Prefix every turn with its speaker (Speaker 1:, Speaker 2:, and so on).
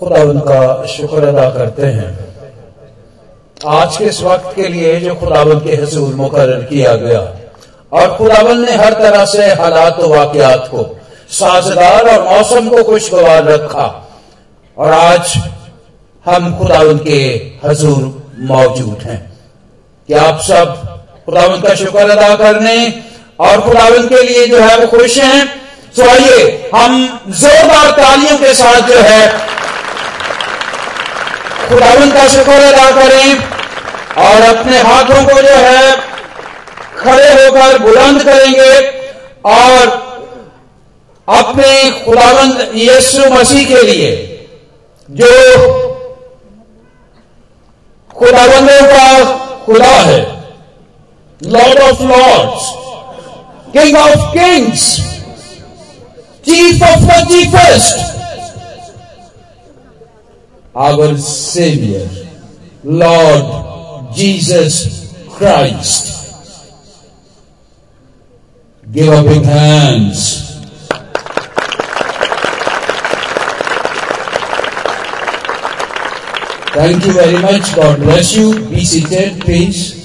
Speaker 1: खुदा उनका शुक्र अदा करते हैं। आज के इस वक्त के लिए जो खुदावन के हसूल मुकर किया गया, और खुदावन ने हर तरह से हालात वाकयात को साजगार और मौसम को खुशगवार रखा, और आज हम खुदावन के हजूर मौजूद हैं। कि आप सब खुदावन का शुक्र अदा करने और खुदावन के लिए जो है वो खुश हैं? तो आइए, हम जोरदार तालियों के साथ जो है खुदावन का शुक्र अदा करें और अपने हाथों को जो है खड़े होकर बुलंद करेंगे और अपने खुदावंद यीशु मसीह के लिए जो खुदावंदों का खुदा है lord of lords king of kings chief of the chiefest our Savior, Lord Jesus Christ. Give a big hands. Thank you very much. God bless you. Be seated, please.